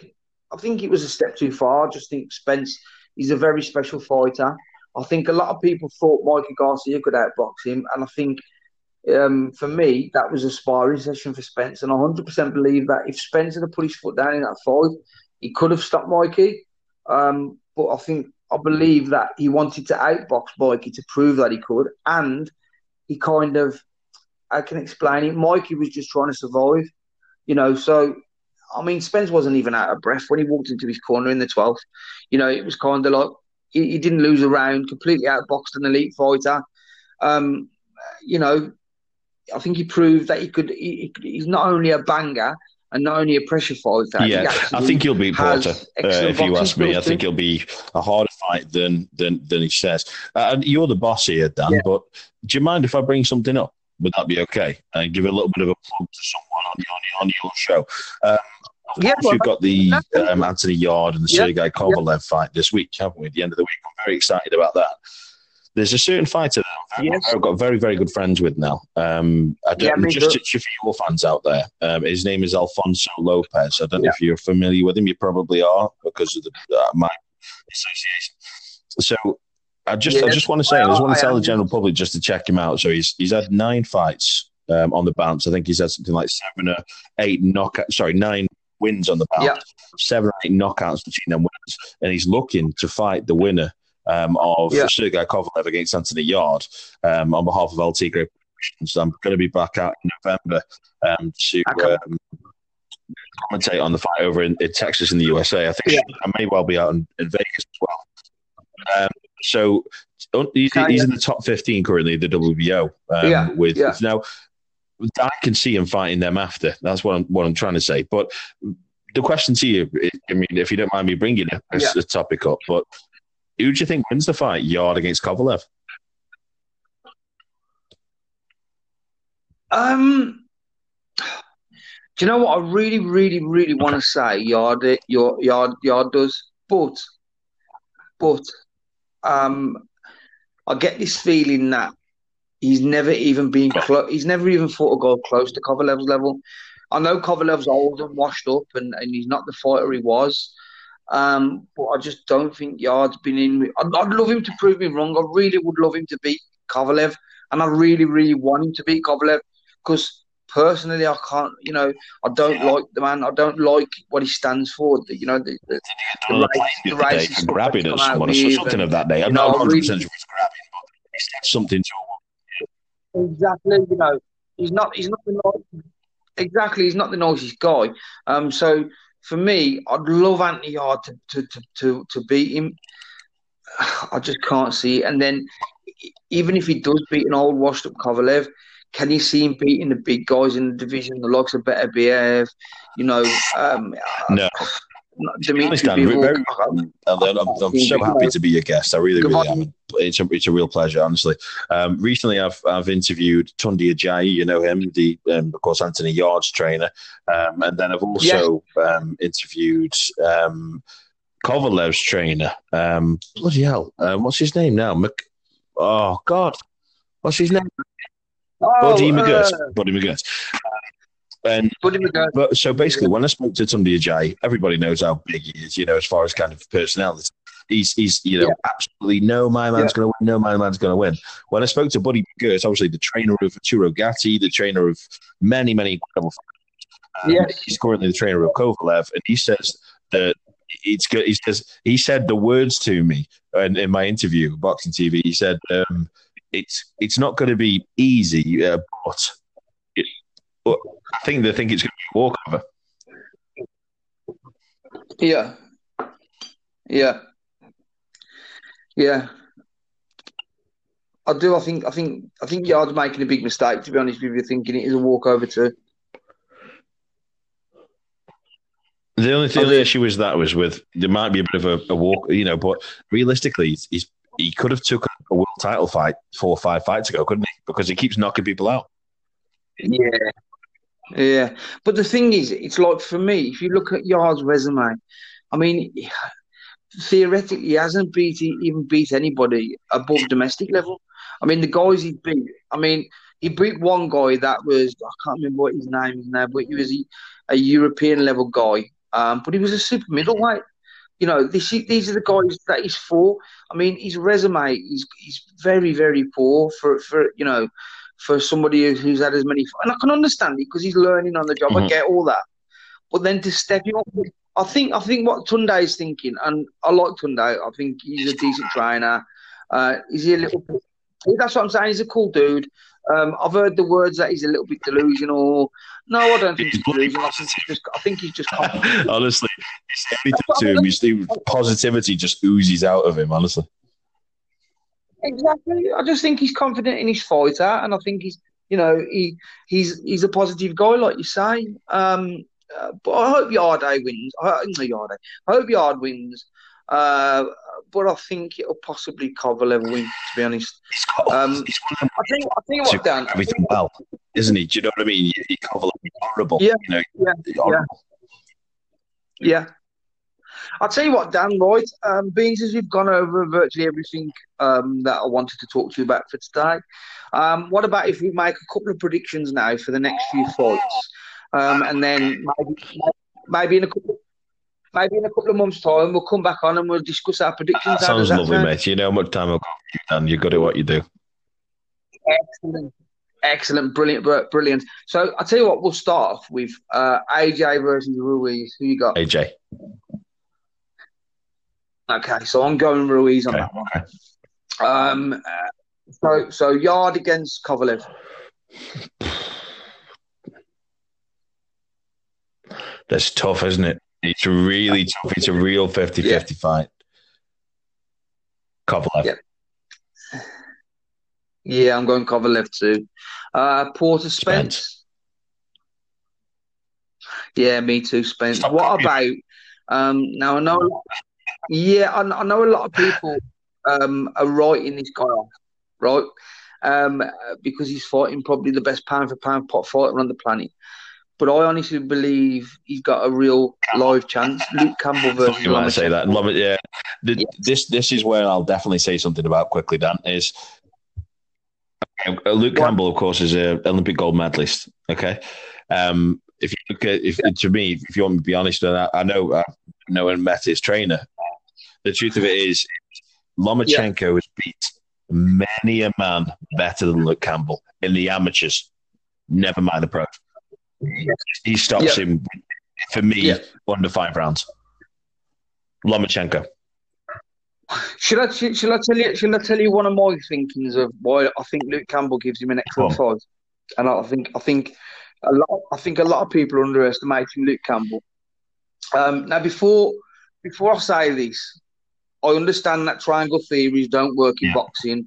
[SPEAKER 1] I think it was a step too far. I just think Spence is a very special fighter. I think a lot of people thought Mikey Garcia could outbox him, and I think um, for me, that was a sparring session for Spence, and I 100% believe that if Spence had put his foot down in that fight, he could have stopped Mikey. Um, but I think I believe that he wanted to outbox Mikey to prove that he could, and he kind of, I can explain it. Mikey was just trying to survive, you know. So, I mean, Spence wasn't even out of breath when he walked into his corner in the 12th. You know, it was kind of like he, he didn't lose a round, completely outboxed an elite fighter. Um, you know, I think he proved that he could. He, he's not only a banger and not only a pressure fighter.
[SPEAKER 2] Yeah, I think he'll beat Porter. Uh, if you ask me, I think he'll be a harder fight than than than he says. Uh, and you're the boss here, Dan. Yeah. But do you mind if I bring something up? Would that be okay? And give a little bit of a plug to someone on your on your show. Um, yeah, well, you've got the um, Anthony Yarde and the yeah, Sergey Kovalev yeah. fight this week, haven't we? At the end of the week, I'm very excited about that. There's a certain fighter that yes. I've got very, very good friends with now. Um, I don't, yeah, just, just for your fans out there, um, his name is Alfonso Lopez. I don't know if you're familiar with him. You probably are because of the uh, my association. So I just, I just want to say, well, I just want to tell the general public just to check him out. So he's he's had nine fights um, on the bounce. I think he's had something like seven or eight knockout. Sorry, nine wins on the bounce. Yeah. Seven or eight knockouts between them wins, and he's looking to fight the winner um, of yeah. Sergey Kovalev against Anthony Yarde um, on behalf of El Tigre. So I'm going to be back out in November um, to um, commentate on the fight over in, in, Texas in the USA. I think yeah. I may well be out in, in Vegas as well. Um, so he's, he's, in the top 15 currently, the WBO. Um, yeah. With yeah. now, I can see him fighting them after. That's what I'm what I'm trying to say. But the question to you, I mean, if you don't mind me bringing a, yeah. a topic up, but who do you think wins the fight, Yarde against Kovalev?
[SPEAKER 1] Um, do you know what I really, really, really want to say? Yarde, Yarde, Yard does, but, but, um, I get this feeling that he's never even been close. He's never even thought of going close to Kovalev's level. I know Kovalev's old and washed up, and, and he's not the fighter he was. Um, but I just don't think Yarde's been in. I'd, I'd, love him to prove me wrong. I really would love him to beat Kovalev, and I really, really want him to beat Kovalev because personally, I can't. You know, I don't yeah. like the man. I don't like what he stands for. The, you know, the the,
[SPEAKER 2] the, race, the race for grabbing at someone or something and, of that day. I'm not 100 percent sure he's grabbing, but he something to.
[SPEAKER 1] Exactly. You know, he's not. He's not the nice, exactly. He's not the nicest guy. Um. So for me, I'd love Anthony Yarde to, to, to, to, to beat him. I just can't see it. And then, even if he does beat an old washed up Kovalev, can you see him beating the big guys in the division, the likes of Beterbiev? You know, um,
[SPEAKER 2] no. Dimitri very, I'm, I'm, so happy to be your guest. I really, really am. It's a, it's a real pleasure, honestly. Um, recently, I've I've interviewed Tunde Ajayi, you know him, the um, of course Anthony Yarde's trainer, um, and then I've also um, interviewed um, Kovalev's trainer. Um, bloody hell, um, what's his name now? Mc- oh God, what's his name? Oh, Buddy McGirt. Uh, Buddy McGirt. And but, so basically, when I spoke to Tunde Ajayi, everybody knows how big he is, you know, as far as kind of personality. He's, he's you know, yeah. absolutely no my man's yeah. going to win, no my man's going to win. When I spoke to Buddy McGirt, obviously the trainer of Arturo Gatti, the trainer of many, many incredible um, yeah. He's currently the trainer of Kovalev, and he says that it's good. He says he said the words to me in, in my interview, Boxing TV. He said um, it's it's not going to be easy, uh, but I think they think it's going to be a walkover.
[SPEAKER 1] Yeah. Yeah. Yeah. I do. I think. I think. I think Yarde's making a big mistake. To be honest with you, thinking it is a walkover too.
[SPEAKER 2] The only, thing the only issue is that was with there might be a bit of a, a walk, you know, but realistically, he's, he's, he could have took a world title fight four or five fights ago, couldn't he? Because he keeps knocking people out.
[SPEAKER 1] Yeah, yeah, but the thing is, it's like for me, if you look at Yarde's resume, I mean, theoretically, he hasn't beat even beat anybody above domestic level. I mean, the guys he beat, I mean, he beat one guy that was I can't remember what his name is now, but he was a, a European level guy, um, but he was a super middleweight. You know, this, these are the guys that he's for. I mean, his resume is he's very very poor for for you know for somebody who's had as many. And I can understand it because he's learning on the job. Mm-hmm. I get all that. But then to step him up, I think I think what Tunde is thinking, and I like Tunde. I think he's a decent trainer. Uh, is he a little? Bit, that's what I'm saying. He's a cool dude. Um, I've heard the words that he's a little bit delusional. No, I don't think he's, he's delusional. I think he's just, I think he's just
[SPEAKER 2] honestly, to him, you see, positivity just oozes out of him. Honestly,
[SPEAKER 1] exactly. I just think he's confident in his fighter, and I think he's, you know, he he's he's a positive guy, like you say. Um, uh, but I hope Yarday wins. I, no, Yarde. I hope Yarde wins. Uh, but I think it'll possibly cover Kovalev win. To be honest, um, I think I think what Dan
[SPEAKER 2] everything well, isn't he? Do you know what I mean? He, Kovalev horrible.
[SPEAKER 1] Yeah,
[SPEAKER 2] you know,
[SPEAKER 1] yeah, horrible. yeah. Yeah. I'll tell you what, Dan, right? Um, being as we've gone over virtually everything um, that I wanted to talk to you about for today, um, what about if we make a couple of predictions now for the next few fights? Um, and then maybe, maybe in a couple, maybe in a couple of months' time, we'll come back on and we'll discuss our predictions.
[SPEAKER 2] That sounds lovely, sound? mate. You know how much time I've done. You're good at what you do.
[SPEAKER 1] Excellent. Excellent, brilliant, brilliant. So I'll tell you what, we'll start off with uh, AJ versus Ruiz. Who you got?
[SPEAKER 2] AJ.
[SPEAKER 1] Okay, so I'm going Ruiz on okay, that one. Okay. Um, so so Yarde against Kovalev.
[SPEAKER 2] That's tough, isn't it? It's really tough. It's a real 50 yeah. 50 fight. Kovalev.
[SPEAKER 1] Yeah. yeah, I'm going Kovalev too. Uh, Porter Spence. Spence. Yeah, me too, Spence. Stop what about um, now? I know. Yeah, I, I, know a lot of people um, are writing this guy off, right? Um, because he's fighting probably the best pound for pound pot fighter on the planet but I honestly believe he's got a real live chance. Luke Campbell versus.
[SPEAKER 2] You might say that. Love it. Yeah. The, yes. This this is where I'll definitely say something about quickly. Dan is uh, Luke what? Campbell, of course, is an Olympic gold medalist. Okay. Um, if you look at if to me, if you want me to be honest, and I, I know I know and met his trainer. The truth of it is, Lomachenko yeah. has beat many a man better than Luke Campbell in the amateurs. Never mind the pro. He stops yep. him for me yep. under five rounds. Lomachenko.
[SPEAKER 1] Should I should I tell you should I tell you one of my thinkings of why I think Luke Campbell gives him an excellent fight? And I think I think a lot I think a lot of people are underestimating Luke Campbell. Um, now before before I say this, I understand that triangle theories don't work in yeah. boxing,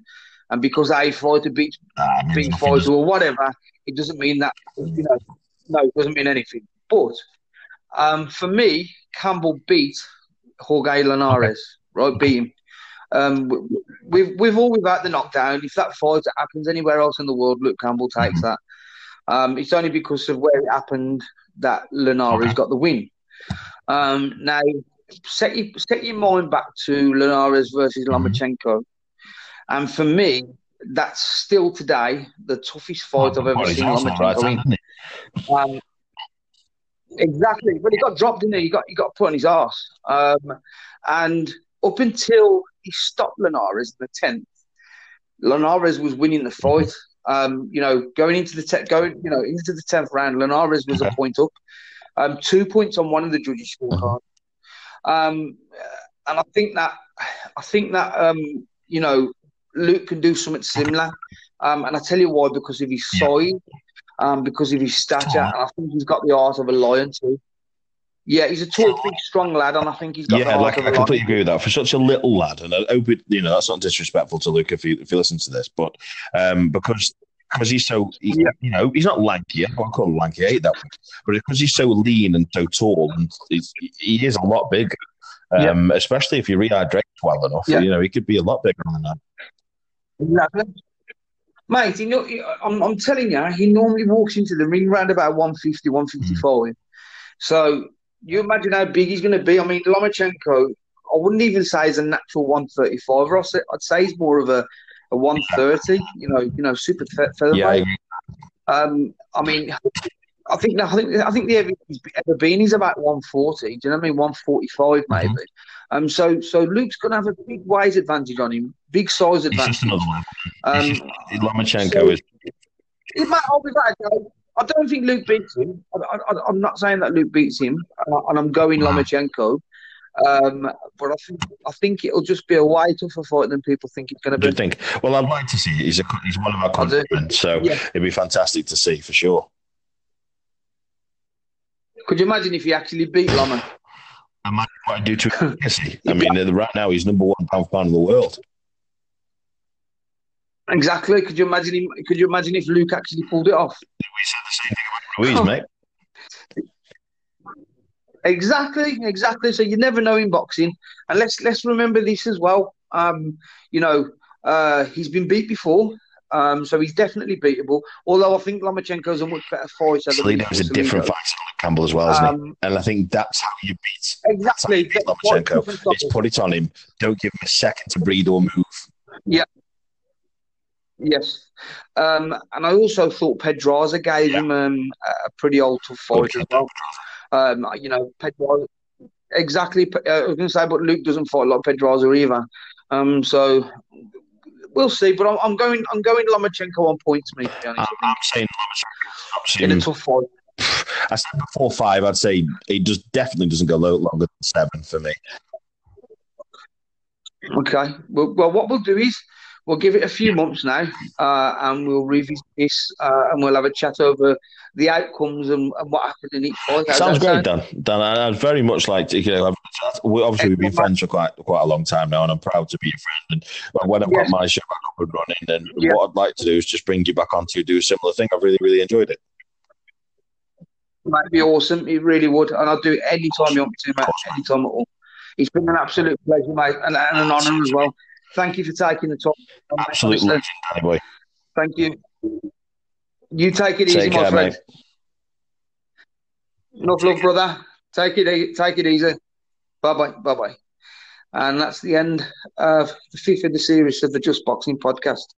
[SPEAKER 1] and because a fighter beats uh, big fighter or whatever, it doesn't mean that you know no, it doesn't mean anything. But um, for me, Campbell beat Jorge Linares, right? Beat him. Um, we've we've all without the knockdown. If that fight happens anywhere else in the world, Luke Campbell takes mm-hmm. that. Um, it's only because of where it happened that Linares okay. got the win. Um, now, set your, set your mind back to Linares versus mm-hmm. And for me, that's still today the toughest fight oh, I've ever seen Lomachenko right, um, exactly. But he got dropped in there. He got he got put on his ass. Um, and up until he stopped Linares in the tenth, Linares was winning the fight. Um, you know, going into the te- going, you know, into the tenth round, Linares was a point up, um, two points on one of the judges' scorecard. Um, and I think that, I think that, um, you know, Luke can do something similar. Um, and I tell you why, because of his size um, because of his stature, and I think he's got the heart of a lion too. Yeah, he's a tall, big, strong lad, and I think he's got. Yeah, like I
[SPEAKER 2] completely agree with that. For such a little lad, and I hope it, you know that's not disrespectful to Luke if you if you listen to this, but um, because because he's so he, you know he's not lanky. I don't call him lanky. I hate that, but because he's so lean and so tall, and he is a lot bigger. Um, yeah. Especially if you rehydrate well enough, yeah. you know he could be a lot bigger than that.
[SPEAKER 1] Exactly. Mate, you know, I'm, I'm telling you, he normally walks into the ring round about 150, 155. Mm. So you imagine how big he's going to be. I mean, Lomachenko, I wouldn't even say he's a natural 135. I'd say, I'd say he's more of a, a 130, you know, you know, super featherweight. Yeah. Um, I mean, I think I think I think the ever been is about 140. Do you know what I mean? 145 maybe. Mm-hmm. Um, so so Luke's to have a big weight advantage on him, big size advantage.
[SPEAKER 2] Um, Lomachenko so, is.
[SPEAKER 1] It might, I'll be back. I don't think Luke beats him. I, am not saying that Luke beats him, uh, and I'm going Lomachenko. Um, but I think I think it'll just be a way tougher fight than people think it's going to be.
[SPEAKER 2] You think? Well, I'd like to see it. He's a he's one of our countrymen, so yeah. it'd be fantastic to see for sure.
[SPEAKER 1] Could you imagine if he actually beat Loma?
[SPEAKER 2] Imagine what I do to. I mean, right now he's number one pound pound in the world.
[SPEAKER 1] Exactly. Could you imagine him? Could you imagine if Luke actually pulled it off?
[SPEAKER 2] We said the same thing about Ruiz, mate.
[SPEAKER 1] Exactly, exactly. So you never know in boxing, and let's let's remember this as well. Um, you know, uh, he's been beat before, um, so he's definitely beatable. Although I think Lomachenko's a much better fighter.
[SPEAKER 2] Salido is a different fighter than Campbell as well, isn't um, he? And I think that's how you beat
[SPEAKER 1] exactly
[SPEAKER 2] you beat Lomachenko. Is put it on him. Don't give him a second to breathe or move.
[SPEAKER 1] Yeah, Yes. Um, and I also thought Pedraza gave yeah. him um, a pretty old tough fight as well. Um, you know, Pedraza, exactly. Uh, I was going to say, but Luke doesn't fight like Pedraza either. Um, so we'll see. But I'm, I'm, going. I'm going Lomachenko on points. Me, to be honest.
[SPEAKER 2] I'm, I'm saying Lomachenko.
[SPEAKER 1] In a tough fight.
[SPEAKER 2] I said before five. I'd say it just definitely doesn't go longer than seven for me.
[SPEAKER 1] Okay. Well, well, what we'll do is we'll give it a few months now, uh, and we'll revisit this, uh, and we'll have a chat over the outcomes and, and what happened in each fight.
[SPEAKER 2] Sounds great, Dan. Dan, I'd very much like to. You know, we, obviously, we've been friends for quite quite a long time now, and I'm proud to be a friend. And when I've yes. got my show back up and running, then yeah. what I'd like to do is just bring you back on to do a similar thing. I've really, really enjoyed it.
[SPEAKER 1] Might be awesome. It really would, and I'll do it any time you want me to, mate. Any time at all. It's been an absolute pleasure, mate, and, and an honour as well. Thank you for taking the time.
[SPEAKER 2] Absolutely, legend, boy.
[SPEAKER 1] Thank you. You take it take easy, care, my friend. Mate. Enough love, brother. Take it, take it easy. Bye bye, bye bye. And that's the end of the fifth of the series of the Just Boxing podcast.